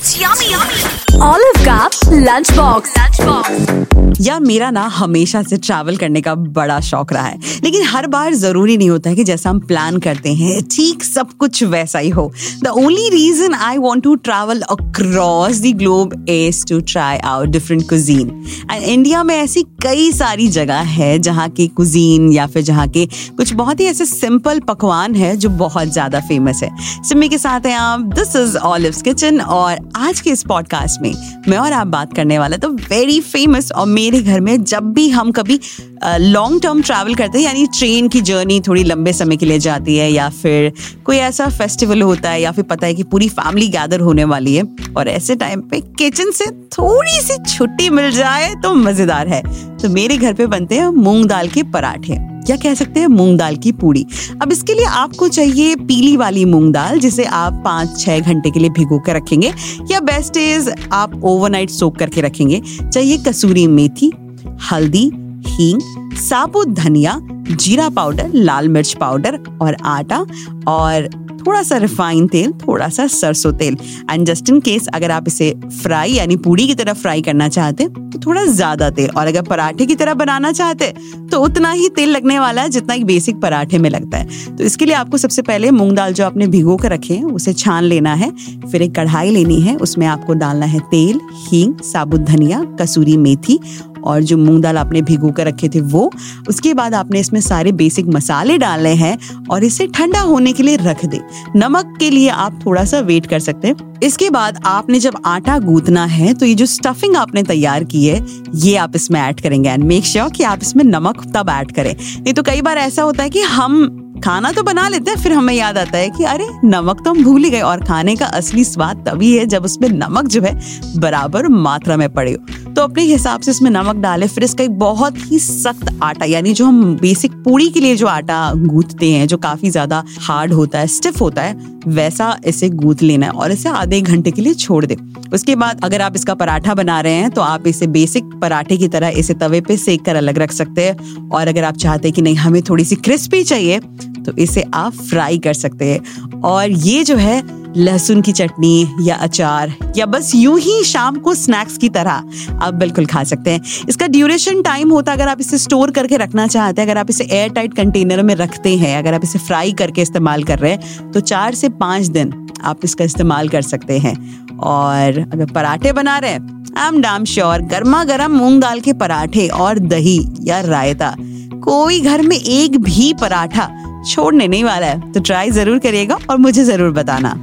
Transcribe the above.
It's yummy, yummy. Olive Garden Lunchbox. Lunchbox. या मेरा ना हमेशा से ट्रैवल करने का बड़ा शौक रहा है। लेकिन हर बार ज़रूरी नहीं होता है कि जैसा हम प्लान करते हैं, ठीक सब कुछ वैसा ही हो। The only reason I want to travel across the globe is to try out different cuisine and India में ऐसी कई सारी जगह है जहाँ की कुजीन या फिर जहाँ के कुछ बहुत ही ऐसे सिंपल पकवान है जो बहुत ज़्यादा फ़ेमस है। सिमी के साथ हैं आप दिस इज़ ऑलिव्स किचन और आज के इस पॉडकास्ट में मैं और आप बात करने वाला तो वेरी फ़ेमस और मेरे घर में जब भी हम कभी लॉन्ग टर्म ट्रैवल करते हैं, यानी ट्रेन की जर्नी थोड़ी लंबे समय के लिए जाती है, या फिर कोई ऐसा फेस्टिवल होता है, या फिर पता है कि पूरी फैमिली गैदर होने वाली है, और ऐसे टाइम पे किचन से थोड़ी सी छुट्टी मिल जाए तो मज़ेदार है। तो मेरे घर पे बनते हैं मूंग दाल के पराठे। या कह सकते हैं? मूंग दाल की पूड़ी। अब इसके लिए आपको चाहिए पीली वाली मूंग दाल, जिसे आप पाँच छः घंटे के लिए भिगो कर रखेंगे, या बेस्ट इज़ आप ओवरनाइट सोक करके रखेंगे। चाहिए कसूरी मेथी, हल्दी, हींग, साबुत धनिया जीरा पाउडर, लाल मिर्च पाउडर और आटा और थोड़ा सा रिफाइन तेल थोड़ा सा सरसों तेल। एंड जस्ट इन केस अगर आप इसे फ्राई यानी पूड़ी की तरह फ्राई करना चाहते तो थोड़ा ज़्यादा तेल। और अगर पराठे की तरह बनाना चाहते हैं तो उतना ही तेल लगने वाला है जितना एक बेसिक पराठे में लगता है। तो इसके लिए आपको सबसे पहले मूंग दाल जो आपने भिगो कर रखे हैं, उसे छान लेना है। फिर एक कढ़ाई लेनी है, उसमें आपको डालना है तेल, हींग, साबुत धनिया, कसूरी मेथी और जो मूंग दाल आपने भिगो कर रखे थे वो, उसके बाद आपने इसमें सारे बेसिक मसाले डालने हैं और इसे ठंडा होने के लिए रख दे। नमक के लिए आप थोड़ा सा वेट कर सकते हैं। इसके बाद आपने जब आटा गूंथना है तो ये जो स्टफिंग आपने तैयार की है, ये आप इसमें ऐड करेंगे एंड मेक श्योर कि आप इसमें नमक तब ऐड करें। नहीं तो कई बार ऐसा होता है कि हम खाना तो बना लेते हैं, फिर हमें याद आता है कि अरे, नमक तो हम भूल ही गए और खाने का असली स्वाद तभी है जब उसमें नमक जो है बराबर मात्रा में पड़े हो। तो अपने हिसाब से इसमें नमक डालें, फिर इसका एक बहुत ही सख्त आटा, यानी जो हम बेसिक पूड़ी के लिए जो आटा गूंथते हैं, जो काफ़ी ज़्यादा हार्ड होता है स्टिफ होता है, वैसा इसे गूंथ लेना है और इसे आधे घंटे के लिए छोड़ दे। उसके बाद अगर आप इसका पराठा बना रहे हैं तो आप इसे बेसिक पराठे की तरह इसे तवे पे सेक कर अलग रख सकते हैं और अगर आप चाहते हैं कि नहीं, हमें थोड़ी सी क्रिस्पी चाहिए तो इसे आप फ्राई कर सकते हैं। और ये जो है लहसुन की चटनी या अचार या बस यूँ ही शाम को स्नैक्स की तरह आप बिल्कुल खा सकते हैं। इसका ड्यूरेशन टाइम होता है अगर आप इसे स्टोर करके रखना चाहते हैं, अगर आप इसे एयर टाइट कंटेनर में रखते हैं, अगर आप इसे फ्राई करके इस्तेमाल कर रहे हैं तो चार से पाँच दिन आप इसका इस्तेमाल कर सकते हैं। और अगर पराठे बना रहे हैं आई एम डाम श्योर, गर्मा गर्म मूंग दाल के पराठे और दही या रायता, कोई घर में एक भी पराठा छोड़ने नहीं वाला है तो ट्राई ज़रूर करिएगा और मुझे ज़रूर बताना।